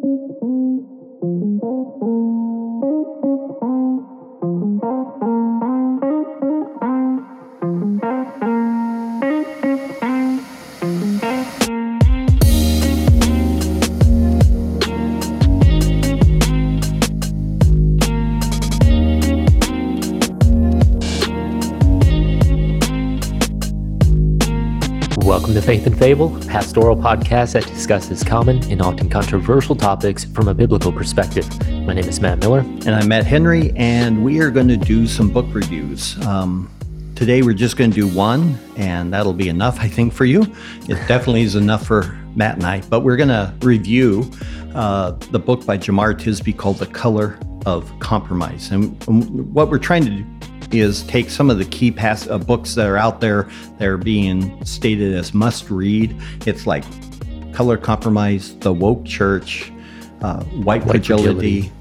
Faith and Fable, a pastoral podcast that discusses common and often controversial topics from a biblical perspective. My name is Matt Miller. And I'm Matt Henry, and we are going to do some book reviews. Um, today, we're just going to do one, and that'll be enough, I think, for you. It definitely is enough for Matt and I, but we're going to review uh, the book by Jemar Tisby called The Color of Compromise. And what we're trying to do is take some of the key pass uh, books that are out there that are being stated as must read. It's like Color Compromise, The Woke Church, uh, White, White Fragility. Fragility.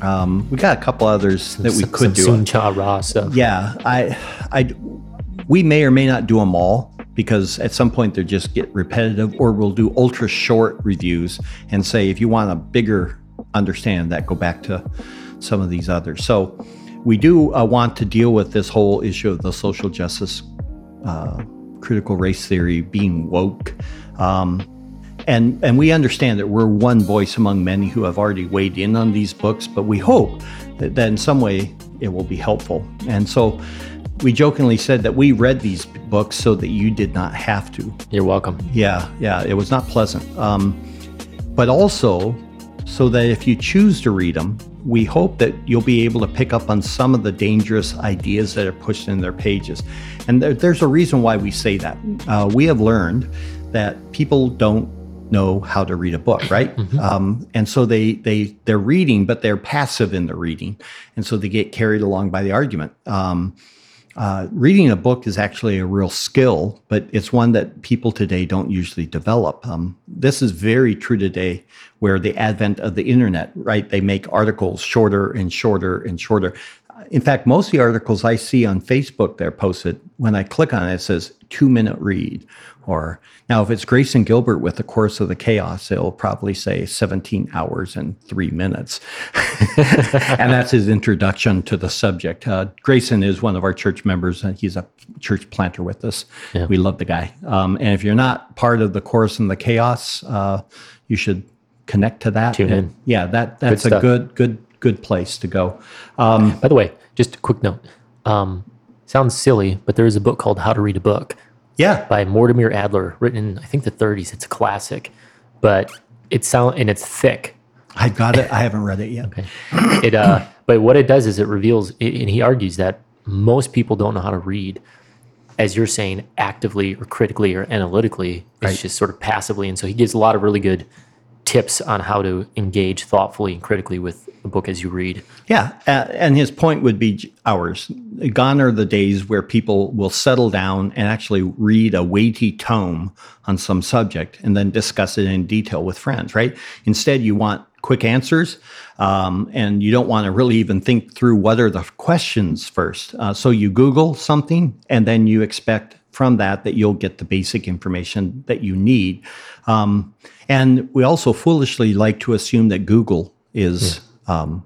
Um, we got a couple others that we some, could some do. Soong-Chan Rah stuff. Yeah, I, I, we may or may not do them all because at some point they just get repetitive, or we'll do ultra short reviews and say if you want a bigger understand that, go back to some of these others. So we do uh, want to deal with this whole issue of the social justice, uh, critical race theory being woke. Um, and, and we understand that we're one voice among many who have already weighed in on these books, but we hope that, that in some way it will be helpful. And so we jokingly said that we read these books so that you did not have to. You're welcome. Yeah, yeah, it was not pleasant. Um, but also so that if you choose to read them, we hope that you'll be able to pick up on some of the dangerous ideas that are pushed in their pages. And there, there's a reason why we say that. Uh, we have learned that people don't know how to read a book, right? Mm-hmm. Um, and so they they they're reading, but they're passive in the reading, and so they get carried along by the argument. Um, uh, reading a book is actually a real skill, but it's one that people today don't usually develop. Um, this is very true today, where the advent of the internet, right? They make articles shorter and shorter and shorter. In fact, most of the articles I see on Facebook they're posted, when I click on it, it says two minute read or now, if it's Grayson Gilbert with the Chorus of the Chaos, it'll probably say 17 hours and three minutes. and that's his introduction to the subject. Uh, Grayson is one of our church members. and he's a church planter with us. Yeah. We love the guy. Um, and if you're not part of the Chorus and the Chaos, uh, you should connect to that. Tune in. Yeah, that that's good a good, good, good place to go. Um, By the way, just a quick note. Um, sounds silly, but there is a book called How to Read a Book yeah. By Mortimer Adler, written in I think the 30s. It's a classic, but it's sound and it's thick. I got it. I haven't read it yet. Okay. It uh, but what it does is it reveals, and he argues that most people don't know how to read, as you're saying, actively or critically or analytically. It's right. just sort of passively, and so he gives a lot of really good tips on how to engage thoughtfully and critically with a book as you read. Yeah, and his point would be ours. Gone are the days where people will settle down and actually read a weighty tome on some subject and then discuss it in detail with friends, right? Instead, you want quick answers um, and you don't want to really even think through what are the questions first. Uh, so you Google something and then you expect from that that you'll get the basic information that you need. Um, and we also foolishly like to assume that Google is yeah. um,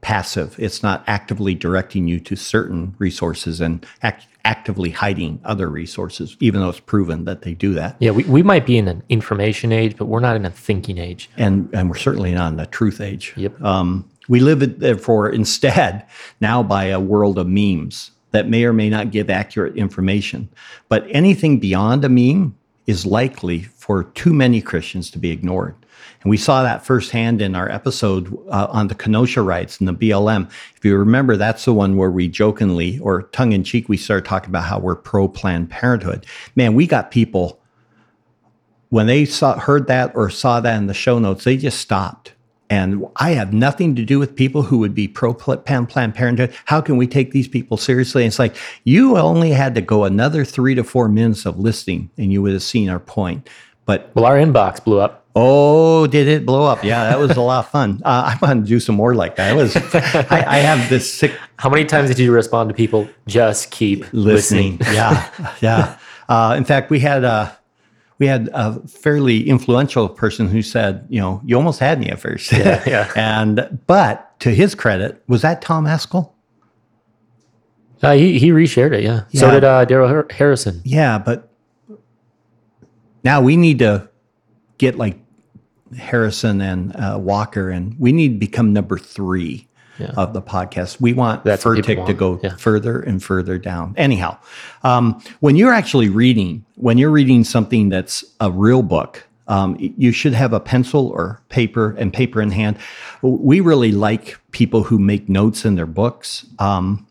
passive. It's not actively directing you to certain resources and act- actively hiding other resources, even though it's proven that they do that. Yeah, we, we might be in an information age, but we're not in a thinking age. And, and we're certainly not in a truth age. Yep. Um, we live, therefore, instead now by a world of memes that may or may not give accurate information. But anything beyond a meme is likely for too many Christians to be ignored. And we saw that firsthand in our episode uh, on the Kenosha riots and the BLM. If you remember, that's the one where we jokingly or tongue in cheek, we started talking about how we're pro Planned Parenthood. Man, we got people when they saw, heard that or saw that in the show notes, they just stopped and I have nothing to do with people who would be pro Planned Parenthood. How can we take these people seriously? And it's like you only had to go another three to four minutes of listening, and you would have seen our point. But well, our inbox blew up. Oh, did it blow up? Yeah, that was a lot of fun. Uh, I want to do some more like that. It was. I, I, have this sick. How many times did you respond to people? Just keep listening. listening. yeah, yeah. Uh, in fact, we had a we had a fairly influential person who said, you know, you almost had me at first. Yeah, yeah. and but to his credit, was that Tom Ascol? Uh, he he reshared it. Yeah. yeah. So did uh, Darrell Har- Harrison. Yeah, but now we need to get like Harrison and uh, Walker, and we need to become number three Yeah. of the podcast. We want That's Furtick to go yeah. further and further down. Anyhow, um, when you're actually reading, when you're reading something that's a real book, um, you should have a pencil or paper and paper in hand. We really like people who make notes in their books. Um,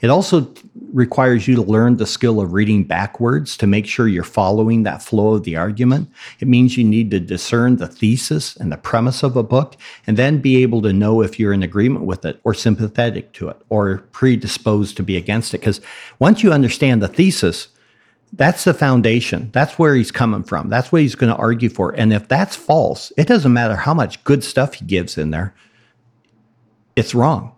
it also requires you to learn the skill of reading backwards to make sure you're following that flow of the argument. It means you need to discern the thesis and the premise of a book and then be able to know if you're in agreement with it or sympathetic to it or predisposed to be against it. Because once you understand the thesis, that's the foundation. That's where he's coming from. That's what he's going to argue for. And if that's false, it doesn't matter how much good stuff he gives in there, it's wrong.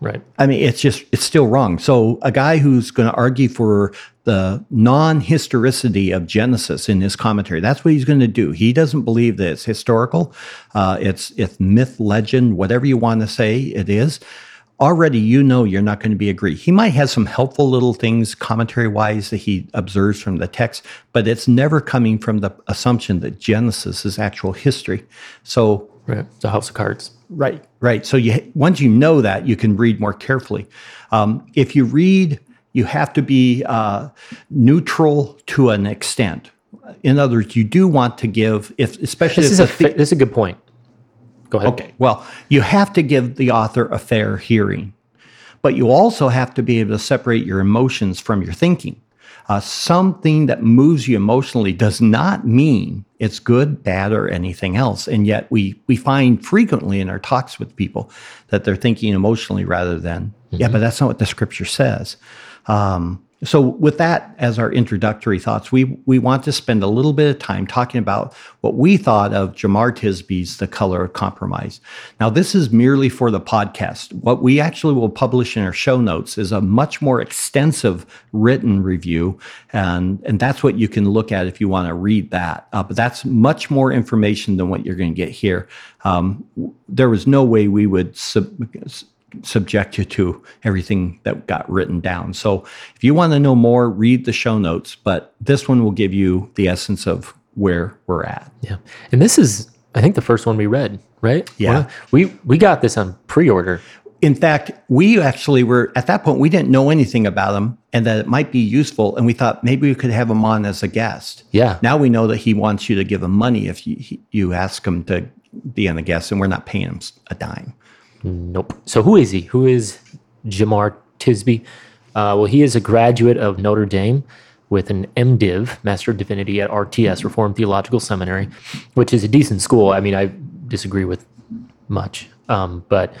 Right. I mean, it's just, it's still wrong. So, a guy who's going to argue for the non historicity of Genesis in his commentary, that's what he's going to do. He doesn't believe that it's historical, uh, it's, it's myth, legend, whatever you want to say it is. Already, you know, you're not going to be agree. He might have some helpful little things, commentary wise, that he observes from the text, but it's never coming from the assumption that Genesis is actual history. So, Right. It's a house of cards. Right, right. So you once you know that, you can read more carefully. Um, if you read, you have to be uh, neutral to an extent. In other words, you do want to give, if especially This if is a fa- this is a good point. Go ahead. Okay. Well, you have to give the author a fair hearing, but you also have to be able to separate your emotions from your thinking. Uh, something that moves you emotionally does not mean it's good, bad, or anything else. And yet, we we find frequently in our talks with people that they're thinking emotionally rather than, yeah, but that's not what the scripture says. Um, so, with that as our introductory thoughts, we we want to spend a little bit of time talking about what we thought of Jemar Tisby's "The Color of Compromise." Now, this is merely for the podcast. What we actually will publish in our show notes is a much more extensive written review, and and that's what you can look at if you want to read that. Uh, but that's much more information than what you're going to get here. Um, there was no way we would sub, subject you to everything that got written down. So if you want to know more, read the show notes, but this one will give you the essence of where we're at. Yeah. And this is I think the first one we read, right? Yeah. We we got this on pre-order. In fact, we actually were at that point, we didn't know anything about him and that it might be useful. And we thought maybe we could have him on as a guest. Yeah. Now we know that he wants you to give him money if you, you ask him to be on a guest, and we're not paying him a dime. Nope. So who is he? Who is Jemar Tisby? Uh, well, he is a graduate of Notre Dame with an MDiv, Master of Divinity at RTS, Reformed Theological Seminary, which is a decent school. I mean, I disagree with much, um, but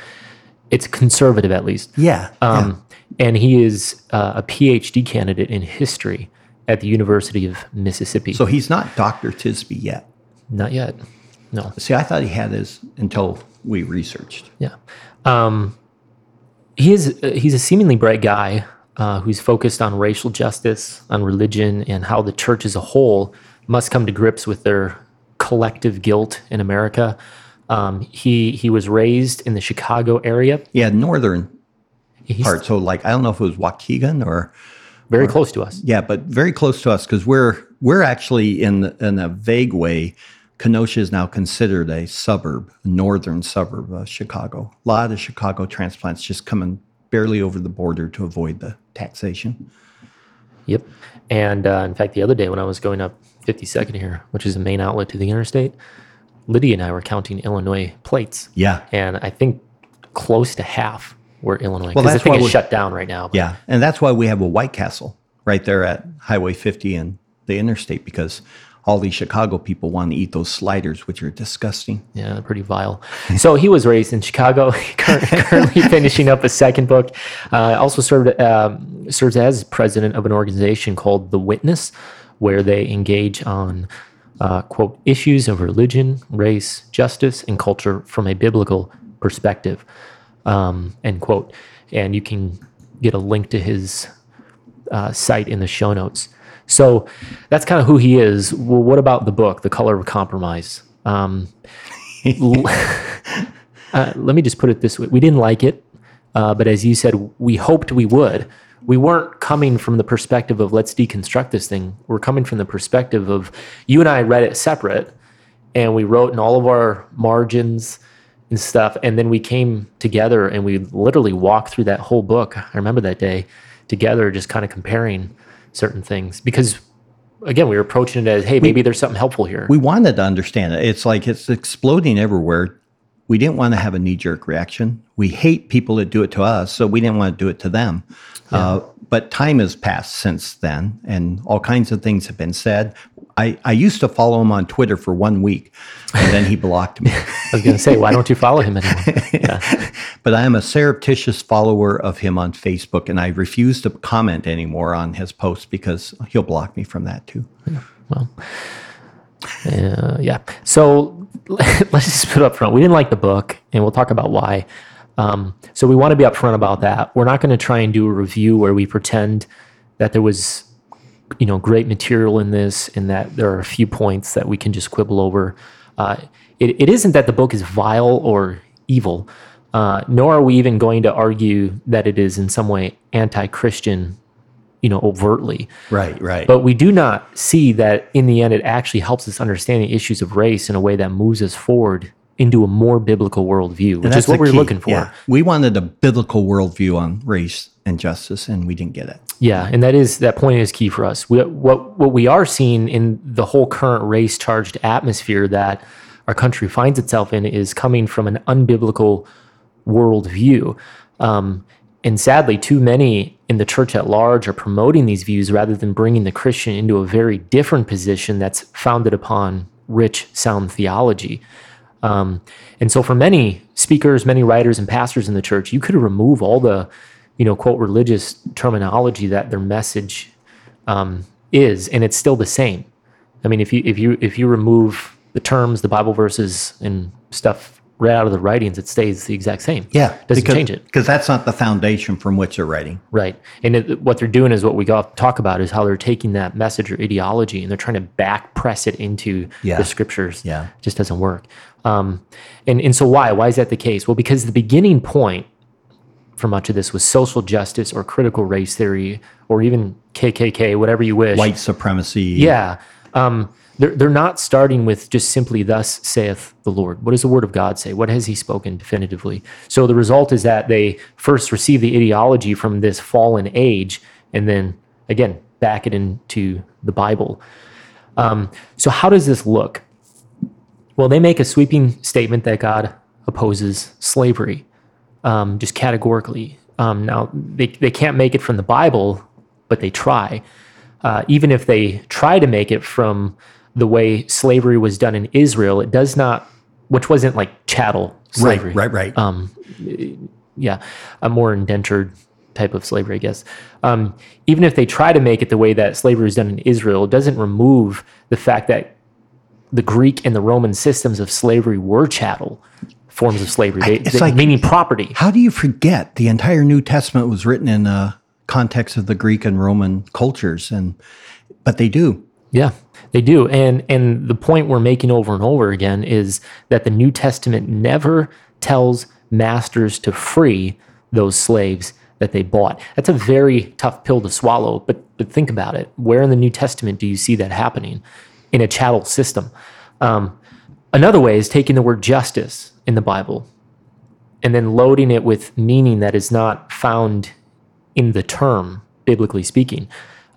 it's conservative at least. Yeah. Um, And he is uh, a PhD candidate in history at the University of Mississippi. So he's not Dr. Tisby yet. Not yet. No. See, I thought he had his until we researched. Yeah. Um, he is uh, he's a seemingly bright guy uh, who's focused on racial justice, on religion, and how the church as a whole must come to grips with their collective guilt in America. Um, he he was raised in the Chicago area. Yeah, northern He's part. So, like, I don't know if it was Waukegan or very close to us. yeah, but very close to us because we're we're actually in in a vague way. Kenosha is now considered a suburb, a northern suburb of Chicago. A lot of Chicago transplants just coming barely over the border to avoid the taxation. Yep. And uh, in fact, the other day when I was going up 52nd here, which is the main outlet to the interstate, Lydia and I were counting Illinois plates. Yeah, and I think close to half were Illinois. Well, that's why we- shut down right now. but- yeah, and that's why we have a White Castle right there at Highway 50 and the interstate because all these Chicago people want to eat those sliders, which are disgusting. Yeah, pretty vile. So he was raised in Chicago, currently finishing up a second book. Uh, also served um, serves as president of an organization called The Witness, where they engage on uh, quote issues of religion, race, justice, and culture from a biblical perspective. Um, end quote. And you can get a link to his uh, site in the show notes. So that's kind of who he is. Well, what about the book, The Color of Compromise? Um, l- uh, let me just put it this way: we didn't like it, uh, but as you said, we hoped we would. We weren't coming from the perspective of let's deconstruct this thing. We're coming from the perspective of you and I read it separate, and we wrote in all of our margins and stuff, and then we came together and we literally walked through that whole book. I remember that day together, just kind of comparing certain things because again, we were approaching it as, hey, maybe there's something helpful here. We wanted to understand it. It's like it's exploding everywhere. We didn't want to have a knee jerk reaction. We hate people that do it to us, so we didn't want to do it to them. Uh, but time has passed since then, and all kinds of things have been said. I, I used to follow him on Twitter for one week, and then he blocked me. I was going to say, why don't you follow him anymore? Yeah. but I am a surreptitious follower of him on Facebook, and I refuse to comment anymore on his posts because he'll block me from that too. Well, uh, yeah. So let's just put up front. We didn't like the book, and we'll talk about why. Um, so we want to be upfront about that. We're not going to try and do a review where we pretend that there was, you know, great material in this, and that there are a few points that we can just quibble over. Uh, it, it isn't that the book is vile or evil, uh, nor are we even going to argue that it is in some way anti-Christian, you know, overtly. Right, right. But we do not see that in the end, it actually helps us understand the issues of race in a way that moves us forward into a more biblical worldview, which is what we're key. looking for. Yeah. Yeah. We wanted a biblical worldview on race and justice, and we didn't get it. Yeah, and that is that point is key for us. We, what what we are seeing in the whole current race charged atmosphere that our country finds itself in is coming from an unbiblical worldview. Um, and sadly, too many in the church at large are promoting these views rather than bringing the Christian into a very different position that's founded upon rich, sound theology. Um, and so, for many speakers, many writers, and pastors in the church, you could remove all the, you know, quote religious terminology that their message um, is, and it's still the same. I mean, if you if you if you remove the terms, the Bible verses, and stuff right out of the writings, it stays the exact same. Yeah, doesn't because, change it. because that's not the foundation from which they're writing. Right. And it, what they're doing is what we got talk about is how they're taking that message or ideology and they're trying to back press it into Yeah. the scriptures. Yeah. It just doesn't work. Um, and, and so why? Why is that the case? Well, because the beginning point for much of this was social justice or critical race theory or even KKK, whatever you wish. White supremacy. Yeah. Um, they're, they're not starting with just simply, Thus saith the Lord. What does the word of God say? What has he spoken definitively? So the result is that they first receive the ideology from this fallen age and then, again, back it into the Bible. Um, so, how does this look? Well, they make a sweeping statement that God opposes slavery, um, just categorically. Um, now, they, they can't make it from the Bible, but they try. Uh, even if they try to make it from the way slavery was done in Israel, it does not, which wasn't like chattel slavery. Right, right, right. Um, yeah, a more indentured type of slavery, I guess. Um, even if they try to make it the way that slavery was done in Israel, it doesn't remove the fact that the Greek and the Roman systems of slavery were chattel forms of slavery, they, it's they- like- meaning property. How do you forget the entire New Testament was written in uh, context of the Greek and Roman cultures, and but they do. Yeah, they do. And and the point we're making over and over again is that the New Testament never tells masters to free those slaves that they bought. That's a very tough pill to swallow, but but think about it. Where in the New Testament do you see that happening in a chattel system? Um, another way is taking the word justice in the Bible and then loading it with meaning that is not found in the term, biblically speaking.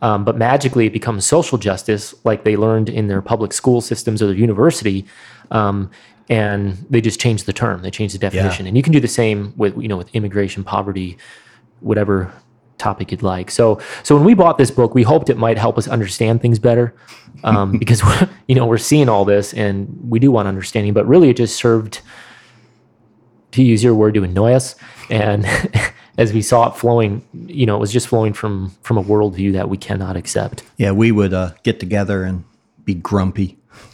Um, but magically, it becomes social justice, like they learned in their public school systems or their university, um, and they just change the term, they change the definition. And you can do the same with you know with immigration, poverty, whatever topic you'd like. So, so when we bought this book, we hoped it might help us understand things better, um, because we're, you know we're seeing all this and we do want understanding. But really, it just served to use your word to annoy us and as we saw it flowing you know it was just flowing from from a worldview that we cannot accept Yeah, we would uh, get together and be grumpy.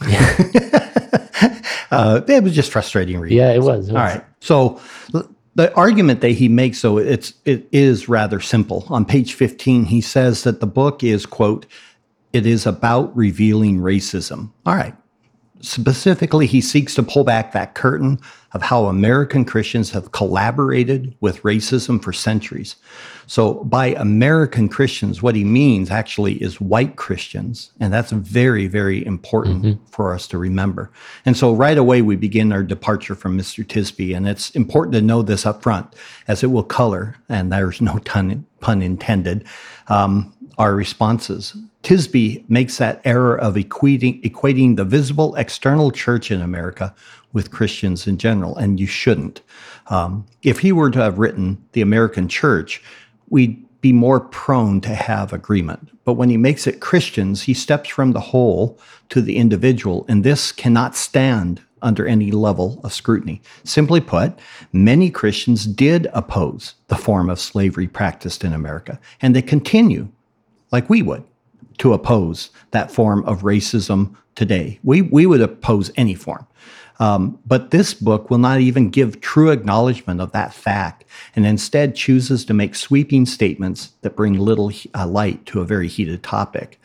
uh, it was just frustrating reading. yeah it was, It was. right. So the argument that he makes, though, it's it is rather simple. On page fifteen, he says that the book is quote it is about revealing racism. All right. Specifically, he seeks to pull back that curtain of how American Christians have collaborated with racism for centuries. So, by American Christians, what he means actually is white Christians. And that's very, very important mm-hmm. for us to remember. And so, right away, we begin our departure from Mr. Tisby. And it's important to know this up front, as it will color, and there's no ton, pun intended, um, our responses. Tisby makes that error of equating, equating the visible external church in America with Christians in general, and you shouldn't. Um, if he were to have written the American church, we'd be more prone to have agreement. But when he makes it Christians, he steps from the whole to the individual, and this cannot stand under any level of scrutiny. Simply put, many Christians did oppose the form of slavery practiced in America, and they continue, like we would, to oppose that form of racism today. We, we would oppose any form. Um, but this book will not even give true acknowledgement of that fact and instead chooses to make sweeping statements that bring little uh, light to a very heated topic.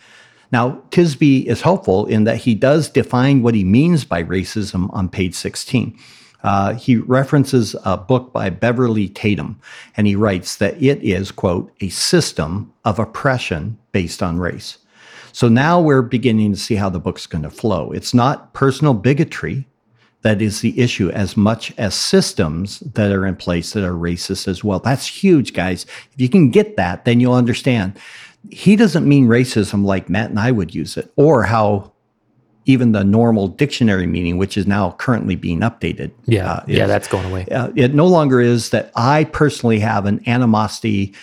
Now, Tisby is helpful in that he does define what he means by racism on page 16. Uh, he references a book by Beverly Tatum, and he writes that it is, quote, a system of oppression based on race. So now we're beginning to see how the book's going to flow. It's not personal bigotry that is the issue as much as systems that are in place that are racist as well. That's huge, guys. If you can get that, then you'll understand. He doesn't mean racism like Matt and I would use it, or how even the normal dictionary meaning, which is now currently being updated. Yeah, uh, is, yeah, that's going away. Uh, it no longer is that I personally have an animosity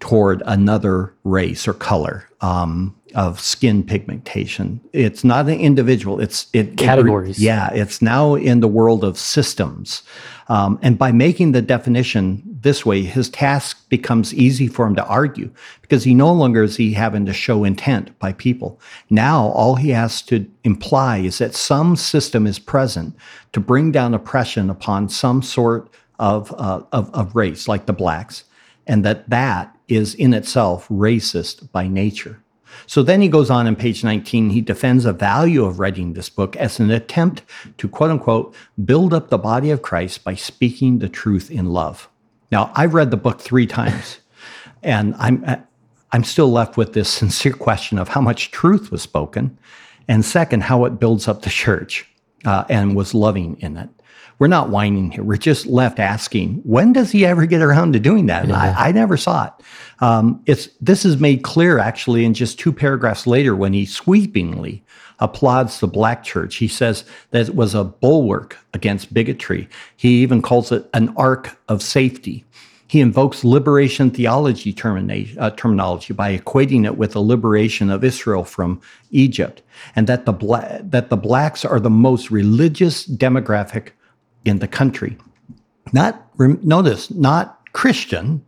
toward another race or color. Um, of skin pigmentation. It's not an individual. It's it categories. It, yeah, it's now in the world of systems, um, and by making the definition this way, his task becomes easy for him to argue because he no longer is he having to show intent by people. Now all he has to imply is that some system is present to bring down oppression upon some sort of uh, of, of race, like the blacks, and that that is in itself racist by nature. So then he goes on in page 19, he defends the value of writing this book as an attempt to quote unquote build up the body of Christ by speaking the truth in love. Now, I've read the book three times, and I'm, I'm still left with this sincere question of how much truth was spoken, and second, how it builds up the church uh, and was loving in it. We're not whining here. We're just left asking, when does he ever get around to doing that? Yeah. I, I, never saw it. Um, it's this is made clear actually in just two paragraphs later when he sweepingly applauds the black church. He says that it was a bulwark against bigotry. He even calls it an ark of safety. He invokes liberation theology uh, terminology by equating it with the liberation of Israel from Egypt, and that the, bla- that the blacks are the most religious demographic in the country. Not, notice, not Christian,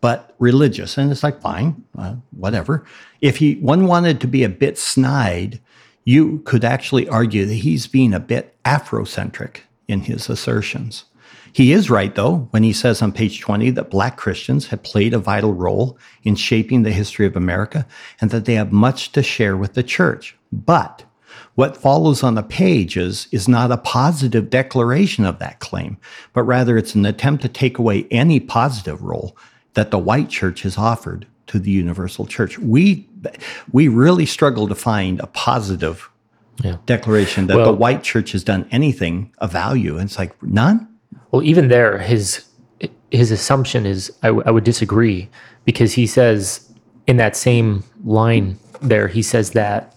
but religious. And it's like, fine, uh, whatever. If he, one wanted to be a bit snide, you could actually argue that he's being a bit Afrocentric in his assertions. He is right, though, when he says on page 20 that Black Christians have played a vital role in shaping the history of America and that they have much to share with the church. But what follows on the page is, is not a positive declaration of that claim, but rather it's an attempt to take away any positive role that the white church has offered to the universal church. We, we really struggle to find a positive yeah. declaration that well, the white church has done anything of value. And it's like, none? Well, even there, his, his assumption is I, w- I would disagree because he says in that same line there, he says that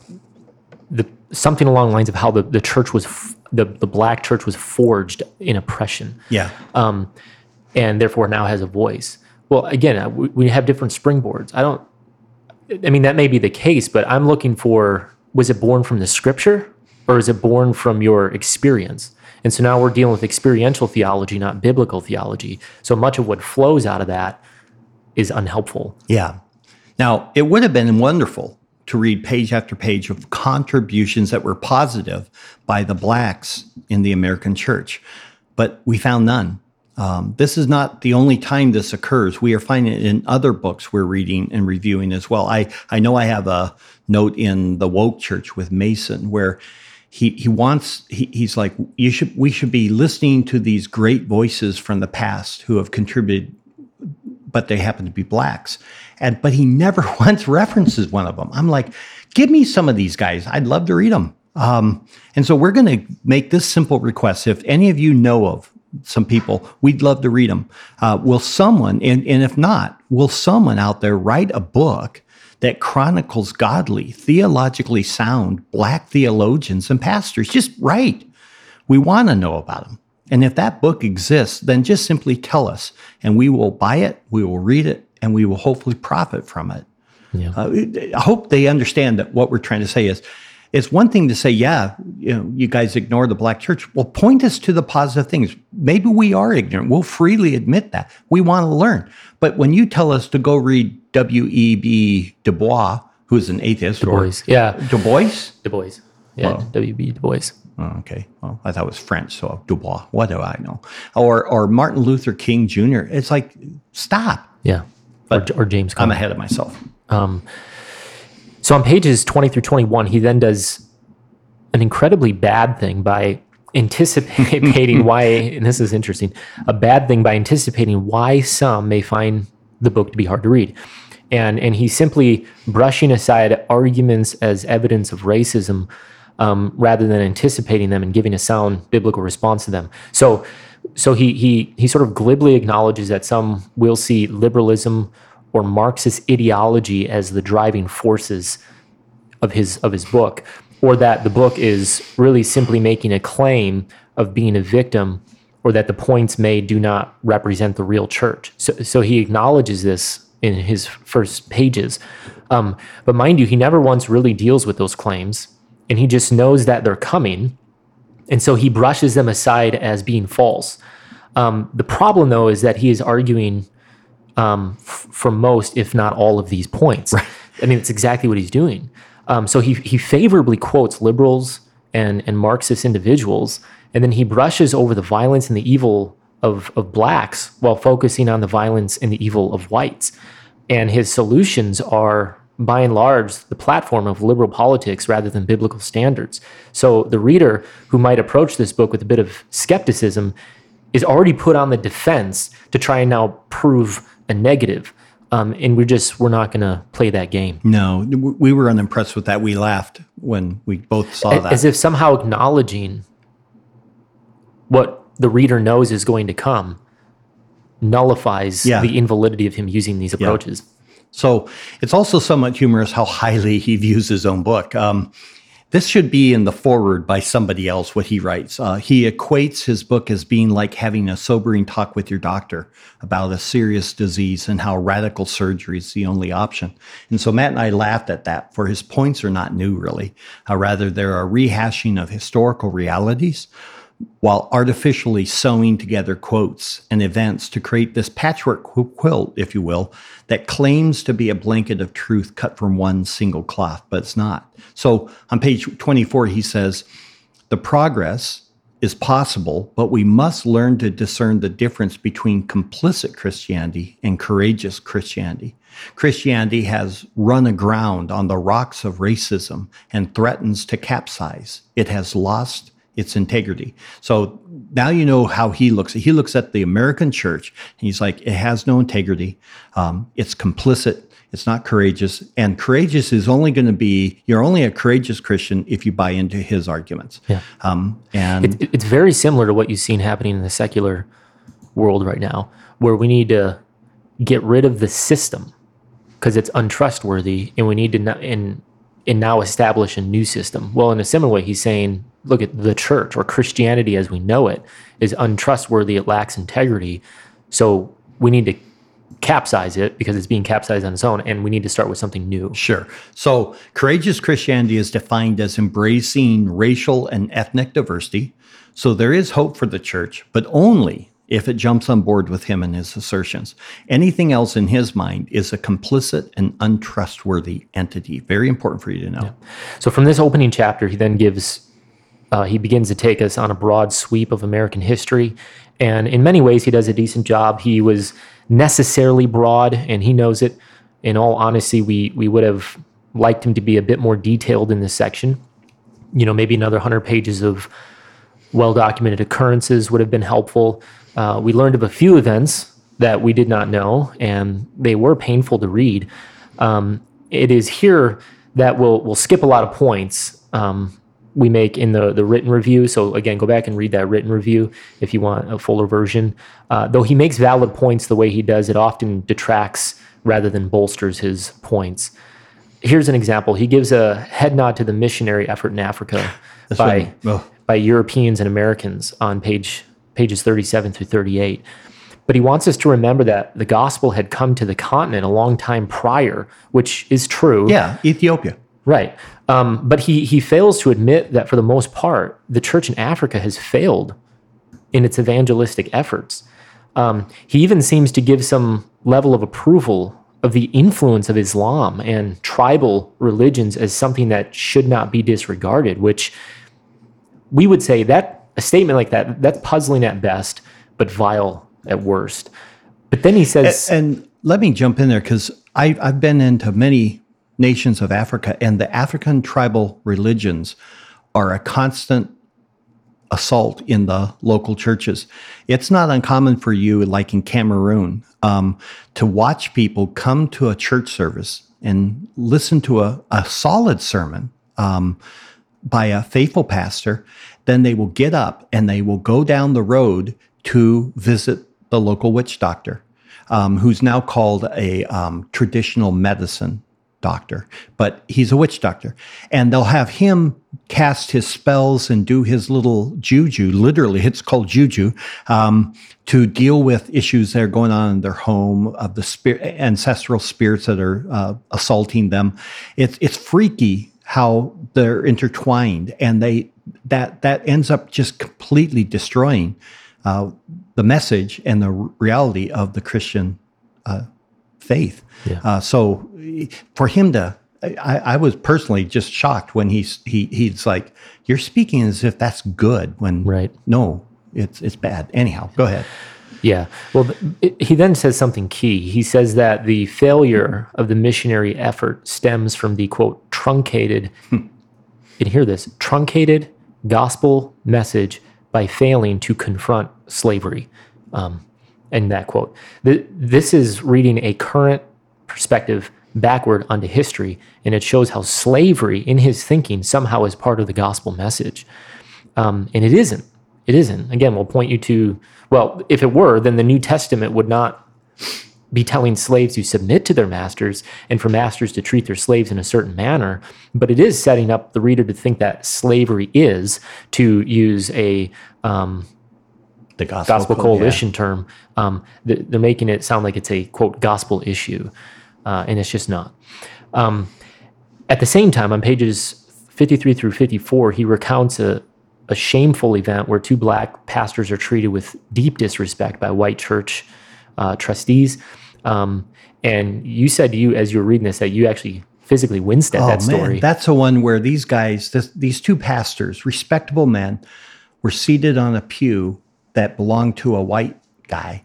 something along the lines of how the, the church was f- the, the black church was forged in oppression. Yeah. Um, and therefore now has a voice. Well again uh, we, we have different springboards. I don't i mean that may be the case but i'm looking for was it born from the scripture or is it born from your experience? And so now we're dealing with experiential theology not biblical theology. So much of what flows out of that is unhelpful. Yeah. Now it would have been wonderful to read page after page of contributions that were positive by the blacks in the American church, but we found none. Um, this is not the only time this occurs. We are finding it in other books we're reading and reviewing as well. I, I know I have a note in the woke church with Mason where he, he wants he, he's like you should we should be listening to these great voices from the past who have contributed but they happen to be blacks and but he never once references one of them i'm like give me some of these guys i'd love to read them um, and so we're going to make this simple request if any of you know of some people we'd love to read them uh, will someone and, and if not will someone out there write a book that chronicles godly, theologically sound black theologians and pastors. Just write. We want to know about them. And if that book exists, then just simply tell us, and we will buy it, we will read it, and we will hopefully profit from it. Yeah. Uh, I hope they understand that what we're trying to say is it's one thing to say, yeah, you know, you guys ignore the black church. Well, point us to the positive things. Maybe we are ignorant. We'll freely admit that. We want to learn. But when you tell us to go read W.E.B. Du Bois, who's an atheist, Du Bois, yeah, Du Bois, Du Bois, yeah, W.B. Du Bois. Oh, okay. Well, I thought it was French, so Dubois. What do I know? Or or Martin Luther King Jr. It's like stop. Yeah. But or, or James. I'm ahead of myself. Um, so on pages 20 through 21, he then does an incredibly bad thing by anticipating why, and this is interesting, a bad thing by anticipating why some may find the book to be hard to read. And, and he's simply brushing aside arguments as evidence of racism um, rather than anticipating them and giving a sound biblical response to them. So, so he, he, he sort of glibly acknowledges that some will see liberalism or Marxist ideology as the driving forces of his of his book, or that the book is really simply making a claim of being a victim, or that the points made do not represent the real church. So, so he acknowledges this in his first pages. Um, but mind you, he never once really deals with those claims, and he just knows that they're coming, and so he brushes them aside as being false. Um, the problem, though, is that he is arguing um, f- for most, if not all, of these points. Right. I mean, it's exactly what he's doing. Um, so he he favorably quotes liberals and and Marxist individuals, and then he brushes over the violence and the evil of of blacks while focusing on the violence and the evil of whites. And his solutions are by and large the platform of liberal politics rather than biblical standards. So the reader who might approach this book with a bit of skepticism is already put on the defense to try and now prove a negative. Um, and we're just we're not going to play that game. No, we were unimpressed with that. We laughed when we both saw as, that, as if somehow acknowledging what the reader knows is going to come nullifies yeah. the invalidity of him using these approaches. Yeah. So it's also somewhat humorous how highly he views his own book. Um, this should be in the forward by somebody else, what he writes. Uh, he equates his book as being like having a sobering talk with your doctor about a serious disease and how radical surgery is the only option. And so Matt and I laughed at that, for his points are not new, really. Uh, rather, they're a rehashing of historical realities while artificially sewing together quotes and events to create this patchwork quilt, if you will, that claims to be a blanket of truth cut from one single cloth, but it's not. So on page 24, he says, The progress is possible, but we must learn to discern the difference between complicit Christianity and courageous Christianity. Christianity has run aground on the rocks of racism and threatens to capsize. It has lost its integrity. So now you know how he looks. He looks at the American church and he's like, it has no integrity. Um, it's complicit. It's not courageous. And courageous is only going to be, you're only a courageous Christian if you buy into his arguments. Yeah. Um, and it, it's very similar to what you've seen happening in the secular world right now, where we need to get rid of the system because it's untrustworthy and we need to, not, and, and now establish a new system. Well, in a similar way, he's saying look at the church or Christianity as we know it is untrustworthy. It lacks integrity. So we need to capsize it because it's being capsized on its own and we need to start with something new. Sure. So courageous Christianity is defined as embracing racial and ethnic diversity. So there is hope for the church, but only if it jumps on board with him and his assertions. Anything else in his mind is a complicit and untrustworthy entity. Very important for you to know. Yeah. So from this opening chapter, he then gives uh, he begins to take us on a broad sweep of American history. And in many ways, he does a decent job. He was necessarily broad, and he knows it. In all honesty, we, we would have liked him to be a bit more detailed in this section. You know, maybe another 100 pages of well documented occurrences would have been helpful. Uh, we learned of a few events that we did not know, and they were painful to read. Um, it is here that we'll, we'll skip a lot of points um, we make in the, the written review. So, again, go back and read that written review if you want a fuller version. Uh, though he makes valid points the way he does, it often detracts rather than bolsters his points. Here's an example. He gives a head nod to the missionary effort in Africa by, by Europeans and Americans on page pages 37 through 38. But he wants us to remember that the gospel had come to the continent a long time prior, which is true. Yeah, Ethiopia. Right. Um, but he, he fails to admit that for the most part, the church in Africa has failed in its evangelistic efforts. Um, he even seems to give some level of approval of the influence of Islam and tribal religions as something that should not be disregarded, which we would say that a statement like that, that's puzzling at best, but vile at worst. But then he says, and, and let me jump in there because I've been into many nations of Africa, and the African tribal religions are a constant assault in the local churches. It's not uncommon for you, like in Cameroon, um, to watch people come to a church service and listen to a, a solid sermon um, by a faithful pastor. Then they will get up and they will go down the road to visit the local witch doctor, um, who's now called a um, traditional medicine doctor, but he's a witch doctor. And they'll have him cast his spells and do his little juju, literally, it's called juju, um, to deal with issues that are going on in their home, of the spirit, ancestral spirits that are uh, assaulting them. It's, it's freaky how they're intertwined and they that that ends up just completely destroying uh, the message and the reality of the Christian uh, faith. Yeah. Uh, so for him to, I, I, was personally just shocked when he's he he's like, "You're speaking as if that's good." When right? No, it's it's bad. Anyhow, go ahead. Yeah. Well, it, he then says something key. He says that the failure of the missionary effort stems from the quote truncated, hmm. and hear this truncated gospel message by failing to confront slavery. Um, and that quote. this is reading a current perspective backward onto history, and it shows how slavery in his thinking somehow is part of the gospel message. Um, and it isn't. It isn't. Again, we'll point you to, well, if it were, then the New Testament would not be telling slaves to submit to their masters and for masters to treat their slaves in a certain manner, but it is setting up the reader to think that slavery is, to use a um, the gospel, gospel coalition yeah. term, um, they're making it sound like it's a quote gospel issue, uh, and it's just not. Um, at the same time, on pages 53 through 54, he recounts a, a shameful event where two black pastors are treated with deep disrespect by white church uh, trustees. Um, and you said to you, as you were reading this, that you actually physically winced at oh, that story. Man, that's the one where these guys, this, these two pastors, respectable men, were seated on a pew that belonged to a white guy.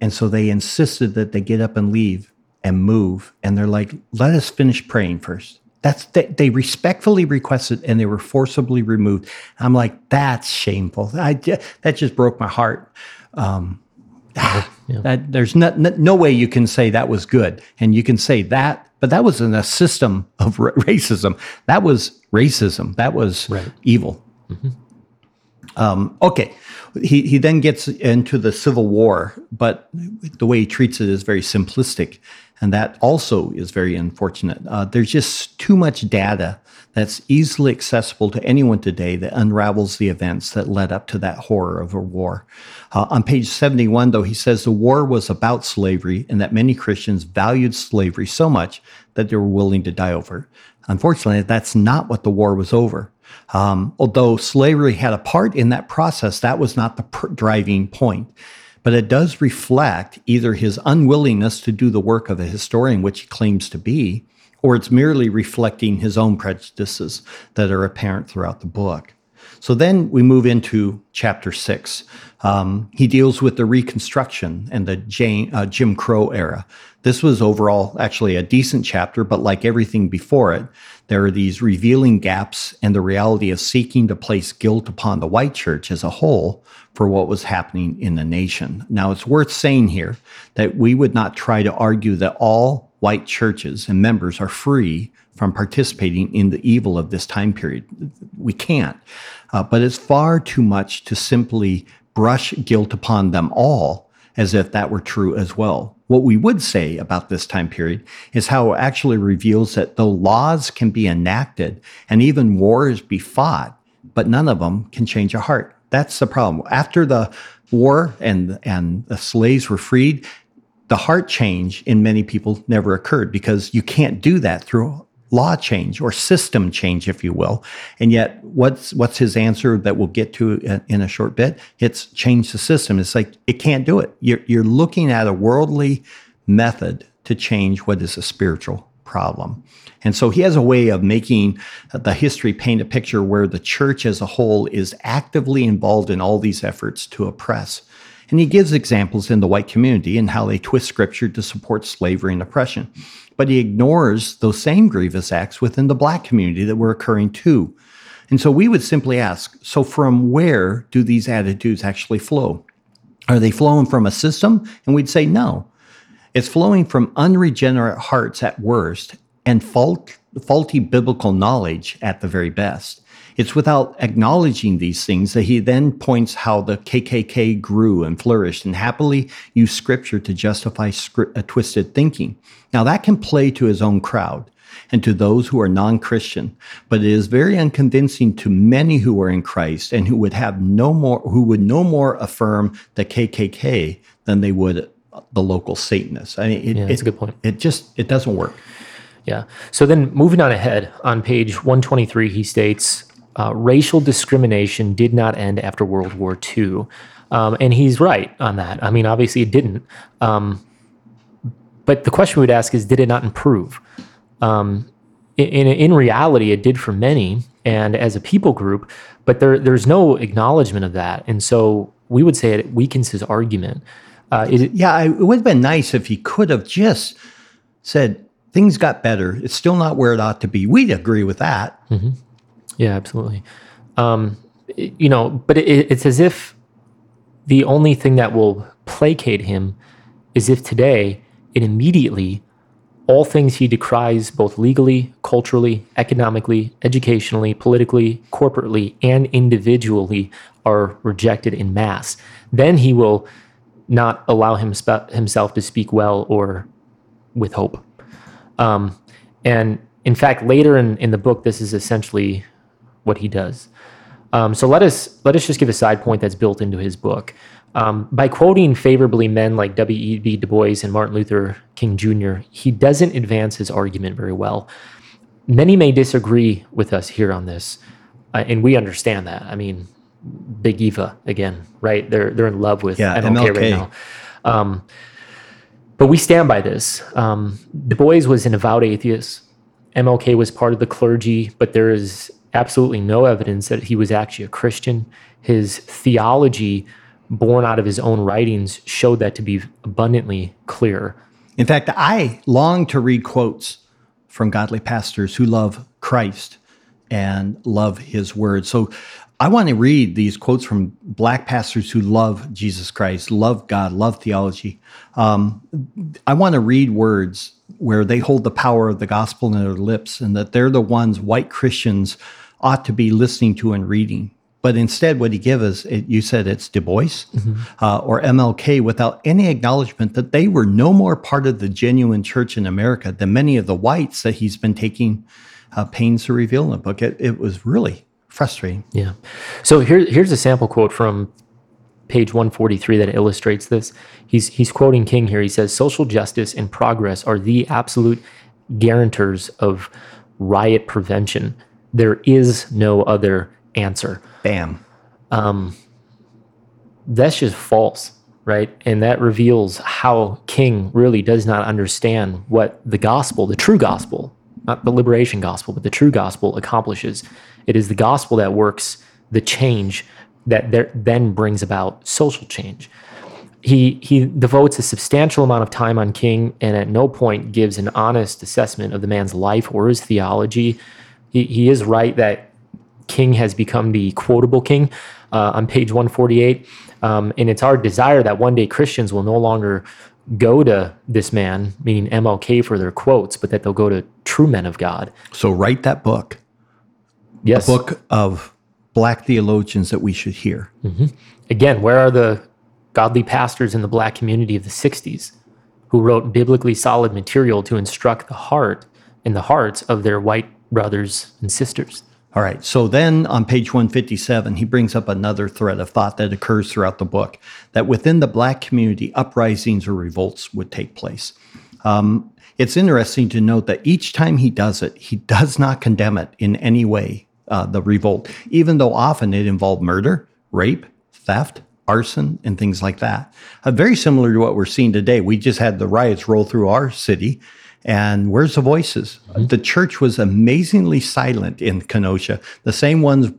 And so they insisted that they get up and leave and move. And they're like, let us finish praying first. That's they, they respectfully requested and they were forcibly removed. I'm like, that's shameful. I that just broke my heart. Um, yeah. that, there's no, no way you can say that was good. And you can say that, but that was in a system of racism. That was racism. That was right. evil. Mm-hmm. Um, okay. He, he then gets into the Civil War, but the way he treats it is very simplistic. And that also is very unfortunate. Uh, there's just too much data that's easily accessible to anyone today that unravels the events that led up to that horror of a war. Uh, on page 71, though, he says the war was about slavery and that many Christians valued slavery so much that they were willing to die over. Unfortunately, that's not what the war was over. Um, although slavery had a part in that process, that was not the pr- driving point. But it does reflect either his unwillingness to do the work of a historian, which he claims to be, or it's merely reflecting his own prejudices that are apparent throughout the book. So then we move into chapter six. Um, he deals with the Reconstruction and the Jane, uh, Jim Crow era. This was overall actually a decent chapter, but like everything before it, there are these revealing gaps and the reality of seeking to place guilt upon the white church as a whole for what was happening in the nation. Now, it's worth saying here that we would not try to argue that all white churches and members are free from participating in the evil of this time period. We can't. Uh, but it's far too much to simply brush guilt upon them all as if that were true as well. What we would say about this time period is how it actually reveals that though laws can be enacted and even wars be fought, but none of them can change a heart. That's the problem. After the war and and the slaves were freed, the heart change in many people never occurred because you can't do that through law change or system change, if you will. And yet, what's what's his answer that we'll get to in a short bit? It's change the system. It's like it can't do it. You're you're looking at a worldly method to change what is a spiritual problem. And so he has a way of making the history paint a picture where the church as a whole is actively involved in all these efforts to oppress. And he gives examples in the white community and how they twist scripture to support slavery and oppression. But he ignores those same grievous acts within the black community that were occurring too. And so we would simply ask so, from where do these attitudes actually flow? Are they flowing from a system? And we'd say no. It's flowing from unregenerate hearts at worst and fault, faulty biblical knowledge at the very best. It's without acknowledging these things that he then points how the KKK grew and flourished and happily used scripture to justify script, uh, twisted thinking. Now, that can play to his own crowd and to those who are non Christian, but it is very unconvincing to many who are in Christ and who would have no more, who would no more affirm the KKK than they would the local Satanists. I mean, it, yeah, that's it, a good point. It just it doesn't work. Yeah. So then moving on ahead on page 123, he states uh, racial discrimination did not end after World War II. Um, and he's right on that. I mean, obviously it didn't. Um, but the question we would ask is did it not improve? Um, in, in reality, it did for many and as a people group, but there, there's no acknowledgement of that. And so we would say it weakens his argument. Uh, it, yeah, it would have been nice if he could have just said, things got better. It's still not where it ought to be. We'd agree with that. Mm-hmm. Yeah, absolutely. Um, you know, but it, it's as if the only thing that will placate him is if today it immediately all things he decries both legally, culturally, economically, educationally, politically, corporately, and individually are rejected in mass. Then he will not allow himself to speak well or with hope. Um, and in fact, later in, in the book, this is essentially what he does. Um, so let us let us just give a side point that's built into his book. Um, by quoting favorably men like W.E.B. Du Bois and Martin Luther King Jr., he doesn't advance his argument very well. Many may disagree with us here on this, uh, and we understand that. I mean, Big Eva again, right? They're they're in love with yeah, MLK, MLK. right now. Um, but we stand by this. Um, du Bois was an avowed atheist. MLK was part of the clergy, but there is absolutely no evidence that he was actually a Christian. His theology, born out of his own writings, showed that to be abundantly clear. In fact, I long to read quotes from godly pastors who love Christ and love his word. So I want to read these quotes from black pastors who love Jesus Christ, love God, love theology. Um, I want to read words where they hold the power of the gospel in their lips and that they're the ones white Christians ought to be listening to and reading. But instead, what he gives us, it, you said it's Du Bois mm-hmm. uh, or MLK without any acknowledgement that they were no more part of the genuine church in America than many of the whites that he's been taking uh, pains to reveal in the book. It, it was really frustrating. Yeah. So here, here's a sample quote from page 143 that illustrates this. He's, he's quoting King here. He says, Social justice and progress are the absolute guarantors of riot prevention. There is no other answer. Bam. Um, that's just false, right? And that reveals how King really does not understand what the gospel, the true gospel, not the liberation gospel, but the true gospel accomplishes. It is the gospel that works the change that there then brings about social change. He he devotes a substantial amount of time on King and at no point gives an honest assessment of the man's life or his theology. He, he is right that King has become the quotable king uh, on page 148. Um, and it's our desire that one day Christians will no longer go to this man, meaning MLK for their quotes, but that they'll go to true men of God. So write that book. Yes. A book of black theologians that we should hear. Mm-hmm. Again, where are the godly pastors in the black community of the 60s who wrote biblically solid material to instruct the heart and the hearts of their white brothers and sisters? All right. So then on page 157, he brings up another thread of thought that occurs throughout the book that within the black community, uprisings or revolts would take place. Um, it's interesting to note that each time he does it, he does not condemn it in any way, uh, the revolt, even though often it involved murder, rape, theft, arson, and things like that. Uh, very similar to what we're seeing today. We just had the riots roll through our city. And where's the voices? Mm-hmm. The church was amazingly silent in Kenosha. The same ones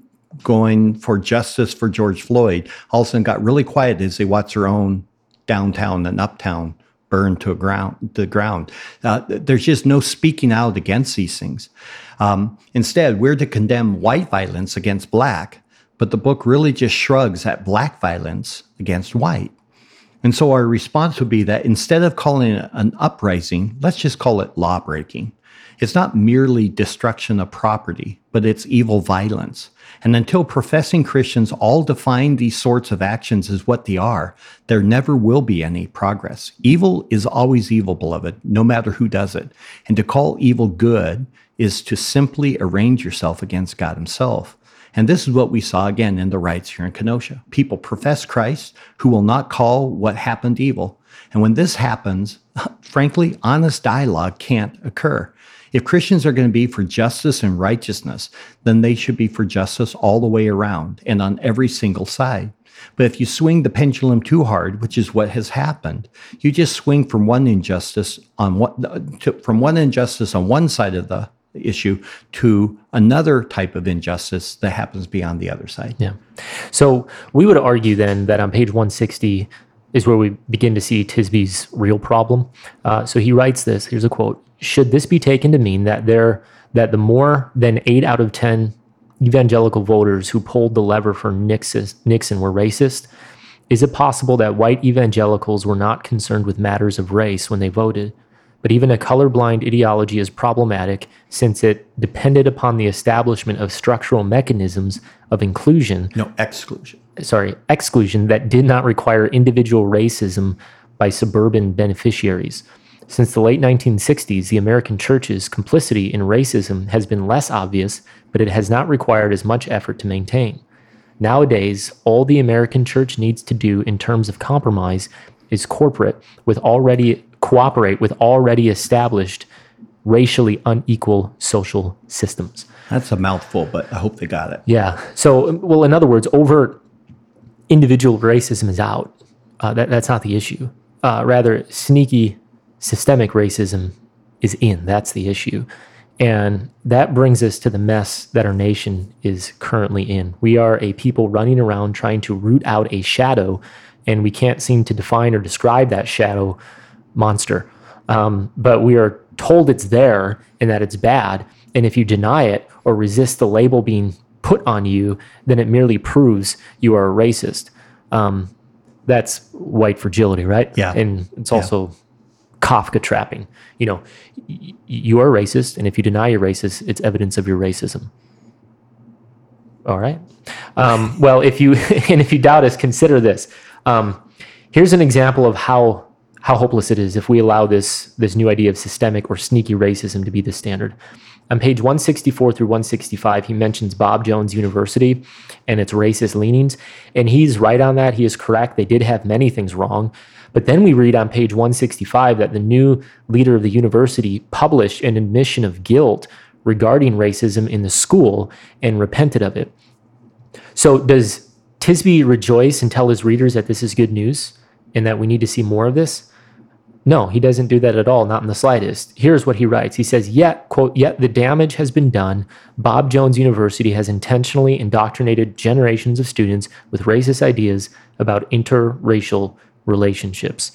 going for justice for George Floyd all of a sudden got really quiet as they watched their own downtown and uptown burn to ground, the ground. Uh, there's just no speaking out against these things. Um, instead, we're to condemn white violence against black, but the book really just shrugs at black violence against white. And so our response would be that instead of calling it an uprising, let's just call it lawbreaking. It's not merely destruction of property, but it's evil violence. And until professing Christians all define these sorts of actions as what they are, there never will be any progress. Evil is always evil, beloved, no matter who does it. And to call evil good is to simply arrange yourself against God Himself. And this is what we saw again in the riots here in Kenosha. People profess Christ who will not call what happened evil. And when this happens, frankly, honest dialogue can't occur. If Christians are going to be for justice and righteousness, then they should be for justice all the way around and on every single side. But if you swing the pendulum too hard, which is what has happened, you just swing from one injustice on what from one injustice on one side of the issue to another type of injustice that happens beyond the other side. Yeah. So we would argue then that on page 160 is where we begin to see Tisby's real problem. Uh, so he writes this. Here's a quote: "Should this be taken to mean that there that the more than eight out of ten evangelical voters who pulled the lever for Nixon, Nixon were racist?" Is it possible that white evangelicals were not concerned with matters of race when they voted? but even a colorblind ideology is problematic since it depended upon the establishment of structural mechanisms of inclusion. No, exclusion. Sorry, exclusion that did not require individual racism by suburban beneficiaries. Since the late 1960s, the American church's complicity in racism has been less obvious, but it has not required as much effort to maintain. Nowadays, all the American church needs to do in terms of compromise is corporate with already cooperate with already established racially unequal social systems. That's a mouthful, but I hope they got it. Yeah. So, well, in other words, overt individual racism is out. Uh, that, that's not the issue. Uh, rather, sneaky systemic racism is in. That's the issue. And that brings us to the mess that our nation is currently in. We are a people running around trying to root out a shadow, and we can't seem to define or describe that shadow monster. Um, but we are told it's there and that it's bad. And if you deny it or resist the label being put on you, then it merely proves you are a racist. Um, that's white fragility, right? Yeah. And it's also yeah. Kafka trapping. You know, y- you are racist, and if you deny you're racist, it's evidence of your racism. All right. Um, well, if you and if you doubt us, consider this. Um, here's an example of how how hopeless it is if we allow this this new idea of systemic or sneaky racism to be the standard. On page 164 through 165, he mentions Bob Jones University and its racist leanings, and he's right on that. He is correct. They did have many things wrong. But then we read on page 165 that the new leader of the university published an admission of guilt regarding racism in the school and repented of it. So, does Tisby rejoice and tell his readers that this is good news and that we need to see more of this? No, he doesn't do that at all, not in the slightest. Here's what he writes. He says, Yet, quote, yet the damage has been done. Bob Jones University has intentionally indoctrinated generations of students with racist ideas about interracial relationships.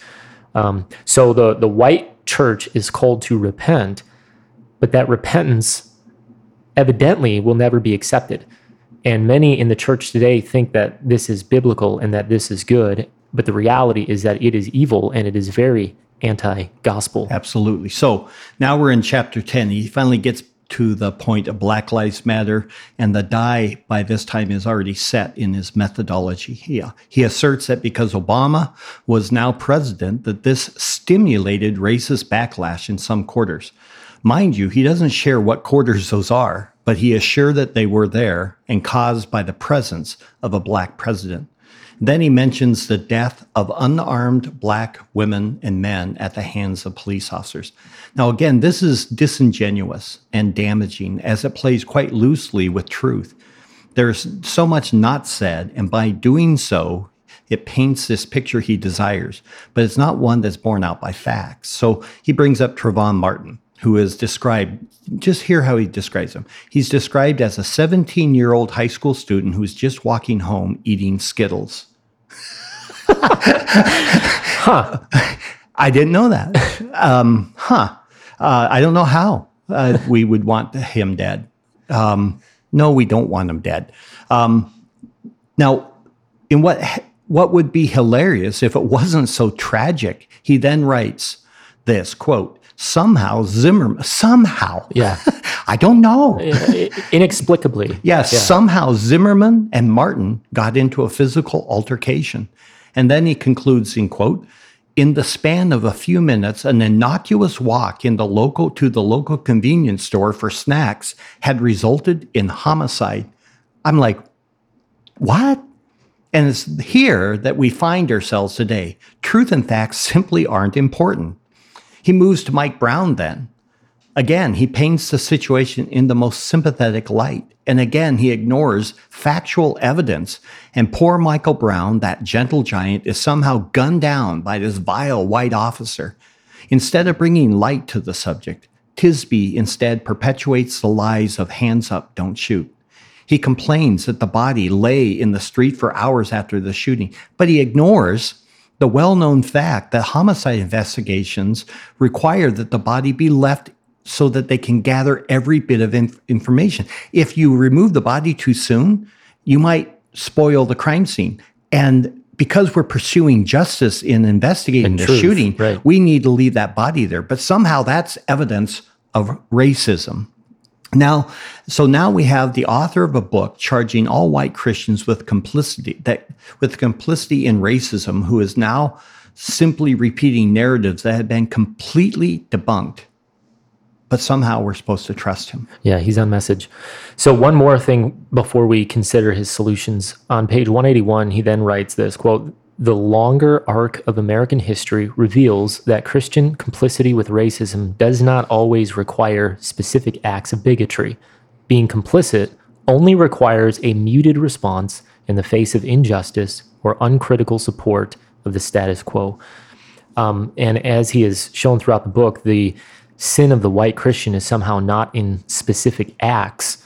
Um, so the, the white church is called to repent, but that repentance evidently will never be accepted. And many in the church today think that this is biblical and that this is good, but the reality is that it is evil and it is very anti gospel. Absolutely. So now we're in chapter 10. He finally gets to the point of Black Lives Matter, and the die by this time is already set in his methodology. He, uh, he asserts that because Obama was now president, that this stimulated racist backlash in some quarters. Mind you, he doesn't share what quarters those are, but he is sure that they were there and caused by the presence of a black president. Then he mentions the death of unarmed black women and men at the hands of police officers. Now, again, this is disingenuous and damaging as it plays quite loosely with truth. There's so much not said, and by doing so, it paints this picture he desires, but it's not one that's borne out by facts. So he brings up Trayvon Martin, who is described, just hear how he describes him. He's described as a 17 year old high school student who's just walking home eating Skittles. huh. I didn't know that. Um, huh. Uh, I don't know how uh, we would want him dead. Um, no, we don't want him dead. Um, now, in what what would be hilarious if it wasn't so tragic? He then writes this quote: "Somehow Zimmerman, somehow, yeah, I don't know, inexplicably, yes, yeah, somehow Zimmerman and Martin got into a physical altercation." And then he concludes in quote, in the span of a few minutes, an innocuous walk in the local to the local convenience store for snacks had resulted in homicide. I'm like, what? And it's here that we find ourselves today. Truth and facts simply aren't important. He moves to Mike Brown then. Again, he paints the situation in the most sympathetic light. And again, he ignores factual evidence. And poor Michael Brown, that gentle giant, is somehow gunned down by this vile white officer. Instead of bringing light to the subject, Tisby instead perpetuates the lies of hands up, don't shoot. He complains that the body lay in the street for hours after the shooting, but he ignores the well known fact that homicide investigations require that the body be left so that they can gather every bit of inf- information. If you remove the body too soon, you might spoil the crime scene. And because we're pursuing justice in investigating the shooting, right. we need to leave that body there. But somehow that's evidence of racism. Now, so now we have the author of a book charging all white Christians with complicity that with complicity in racism, who is now simply repeating narratives that have been completely debunked but somehow we're supposed to trust him. Yeah, he's on message. So one more thing before we consider his solutions. On page 181, he then writes this quote, the longer arc of American history reveals that Christian complicity with racism does not always require specific acts of bigotry. Being complicit only requires a muted response in the face of injustice or uncritical support of the status quo. Um, and as he has shown throughout the book, the sin of the white Christian is somehow not in specific acts,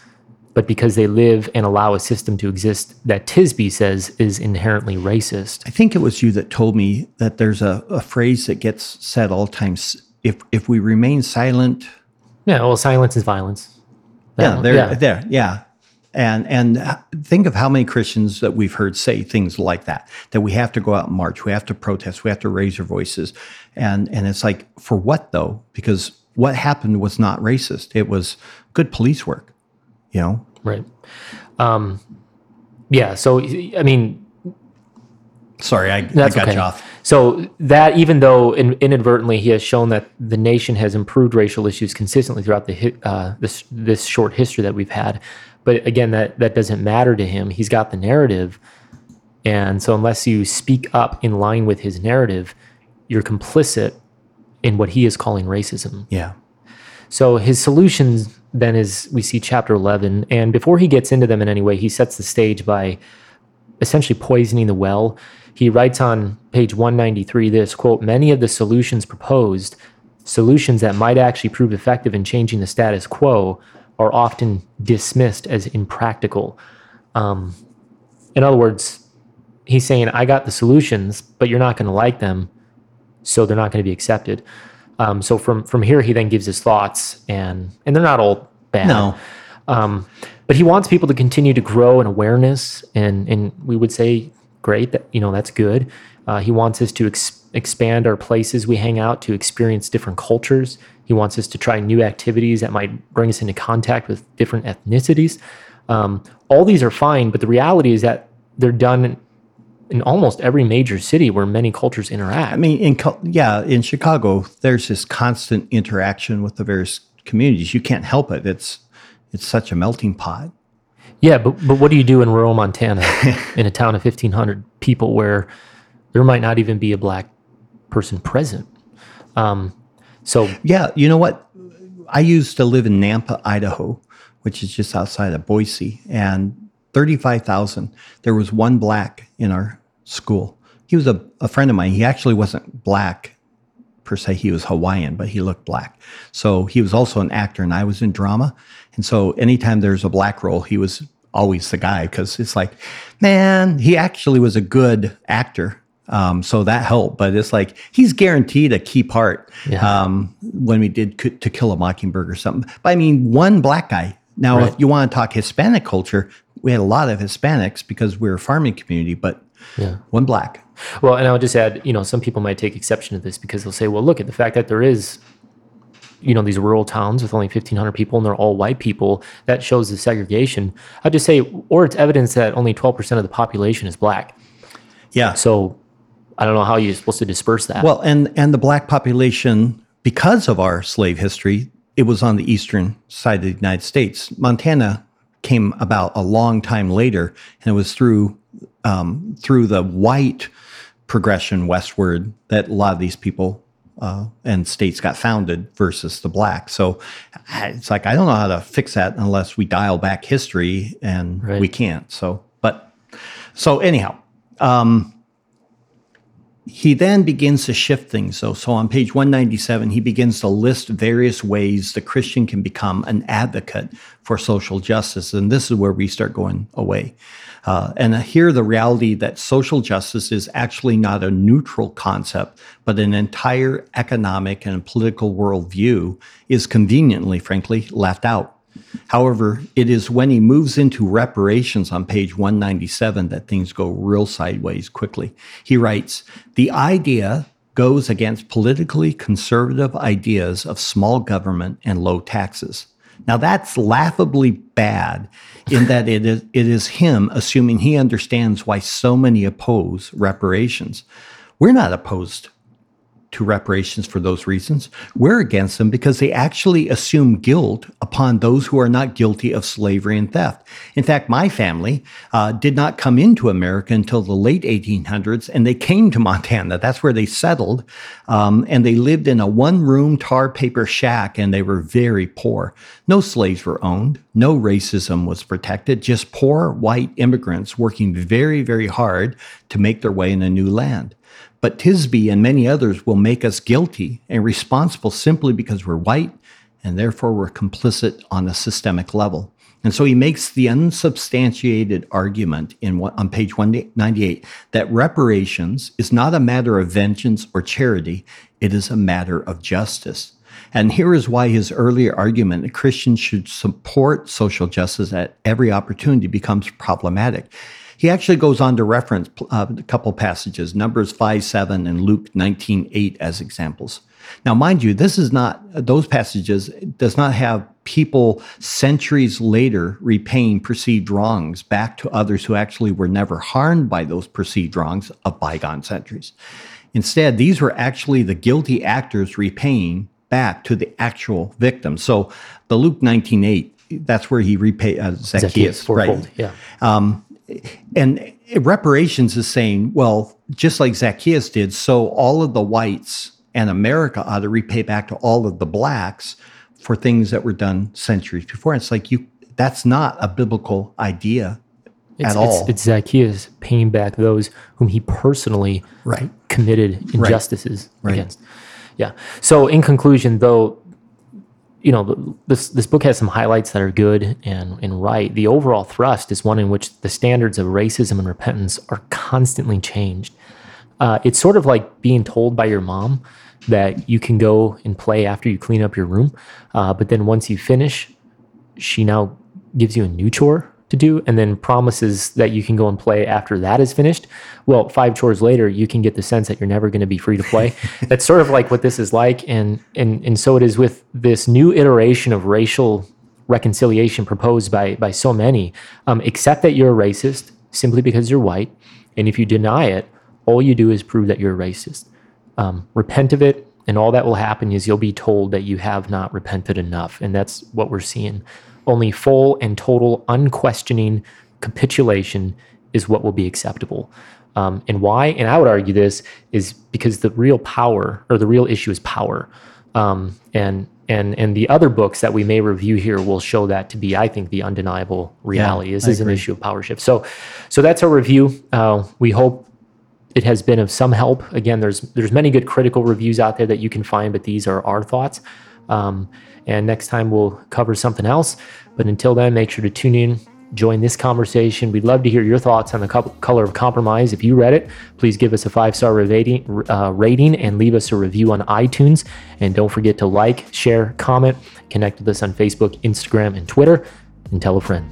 but because they live and allow a system to exist that Tisby says is inherently racist. I think it was you that told me that there's a, a phrase that gets said all the time if, if we remain silent. Yeah, well, silence is violence. That yeah, there, yeah. there, yeah. And and think of how many Christians that we've heard say things like that. That we have to go out and march, we have to protest, we have to raise our voices, and and it's like for what though? Because what happened was not racist. It was good police work, you know? Right. Um, yeah. So, I mean, sorry, I, that's I got okay. you off. So that even though in, inadvertently he has shown that the nation has improved racial issues consistently throughout the uh, this this short history that we've had, but again that that doesn't matter to him. He's got the narrative, and so unless you speak up in line with his narrative, you're complicit in what he is calling racism. Yeah. So his solutions then is we see chapter 11 and before he gets into them in any way he sets the stage by essentially poisoning the well He writes on page 193 this quote, many of the solutions proposed, solutions that might actually prove effective in changing the status quo, are often dismissed as impractical. Um, in other words, he's saying, I got the solutions, but you're not going to like them, so they're not going to be accepted. Um, so from from here, he then gives his thoughts, and and they're not all bad. No. Um, but he wants people to continue to grow in awareness, and and we would say, great, that you know that's good. Uh, he wants us to ex- expand our places we hang out to experience different cultures. He wants us to try new activities that might bring us into contact with different ethnicities. Um, all these are fine, but the reality is that they're done in almost every major city where many cultures interact. I mean, in yeah, in Chicago, there's this constant interaction with the various communities. You can't help it. It's it's such a melting pot. Yeah, but but what do you do in rural Montana, in a town of fifteen hundred people, where there might not even be a black person present? Um, so Yeah, you know what? I used to live in Nampa, Idaho, which is just outside of Boise, and 35,000. There was one black in our school. He was a, a friend of mine. He actually wasn't black per se. He was Hawaiian, but he looked black. So he was also an actor, and I was in drama. And so anytime there's a black role, he was always the guy because it's like, man, he actually was a good actor. Um, so that helped, but it's like he's guaranteed a key part Yeah. um, when we did To Kill a Mockingbird or something. But I mean, one black guy. Now, Right. if you want to talk Hispanic culture, we had a lot of Hispanics because we're a farming community, but Yeah. one black. Well, and I would just add, you know, some people might take exception to this because they'll say, well, look at the fact that there is, you know, these rural towns with only 1,500 people and they're all white people. That shows the segregation. I'd just say, or it's evidence that only 12% of the population is black. Yeah. So I don't know how you're supposed to disperse that. Well, and and the black population, because of our slave history, it was on the eastern side of the United States. Montana came about a long time later, and it was through um, through the white progression westward that a lot of these people uh, and states got founded versus the black. So it's like I don't know how to fix that unless we dial back history, and Right. we can't. So, but so anyhow. um, he then begins to shift things though so on page 197 he begins to list various ways the christian can become an advocate for social justice and this is where we start going away uh, and here the reality that social justice is actually not a neutral concept but an entire economic and political worldview is conveniently frankly left out However, it is when he moves into reparations on page 197 that things go real sideways quickly. He writes The idea goes against politically conservative ideas of small government and low taxes. Now, that's laughably bad in that it is, it is him assuming he understands why so many oppose reparations. We're not opposed to reparations for those reasons. We're against them because they actually assume guilt upon those who are not guilty of slavery and theft. In fact, my family uh, did not come into America until the late 1800s, and they came to Montana. That's where they settled, um, and they lived in a one-room tar paper shack, and they were very poor. No slaves were owned. No racism was protected. Just poor white immigrants working very, very hard to make their way in a new land. But Tisby and many others will make us guilty and responsible simply because we're white and therefore we're complicit on a systemic level. And so he makes the unsubstantiated argument in on page 198 that reparations is not a matter of vengeance or charity, it is a matter of justice. And here is why his earlier argument that Christians should support social justice at every opportunity becomes problematic. He actually goes on to reference uh, a couple passages, Numbers 5 7 and Luke 19 8 as examples. Now, mind you, this is not, those passages does not have people centuries later repaying perceived wrongs back to others who actually were never harmed by those perceived wrongs of bygone centuries. Instead, these were actually the guilty actors repaying back to the actual victim. So the Luke 19 8, that's where he repay uh, Zacchaeus, Zacchaeus fourfold. right? Yeah. And reparations is saying, well, just like Zacchaeus did, so all of the whites and America ought to repay back to all of the blacks for things that were done centuries before. It's like you that's not a biblical idea It's, at all. It's, it's Zacchaeus paying back those whom he personally Right. committed injustices Right. against. Yeah. So in conclusion, though, you know, this this book has some highlights that are good and and right. The overall thrust is one in which the standards of racism and repentance are constantly changed. Uh, it's sort of like being told by your mom that you can go and play after you clean up your room, uh, but then once you finish, she now gives you a new chore to do and then promises that you can go and play after that is finished. Well, five chores later, you can get the sense that you're never going to be free to play. That's sort of like what this is like. And, and, and so it is with this new iteration of racial reconciliation proposed by, by so many. Um, accept that you're a racist simply because you're white. And if you deny it, all you do is prove that you're a racist. Um, repent of it, and all that will happen is you'll be told that you have not repented enough. And that's what we're seeing. Only full and total, unquestioning capitulation is what will be acceptable. Um, and why? And I would argue this is because the real power or the real issue is power. Um, and and and the other books that we may review here will show that to be, I think, the undeniable reality. this I is an issue of power shift. So, so that's our review. Uh, we hope it has been of some help. Again, there's there's many good critical reviews out there that you can find, but these are our thoughts. Um, and next time we'll cover something else. But until then, make sure to tune in, join this conversation. We'd love to hear your thoughts on the Color of Compromise. If you read it, please give us a five star rating, uh, rating and leave us a review on iTunes. And don't forget to like, share, comment, connect with us on Facebook, Instagram, and Twitter, and tell a friend.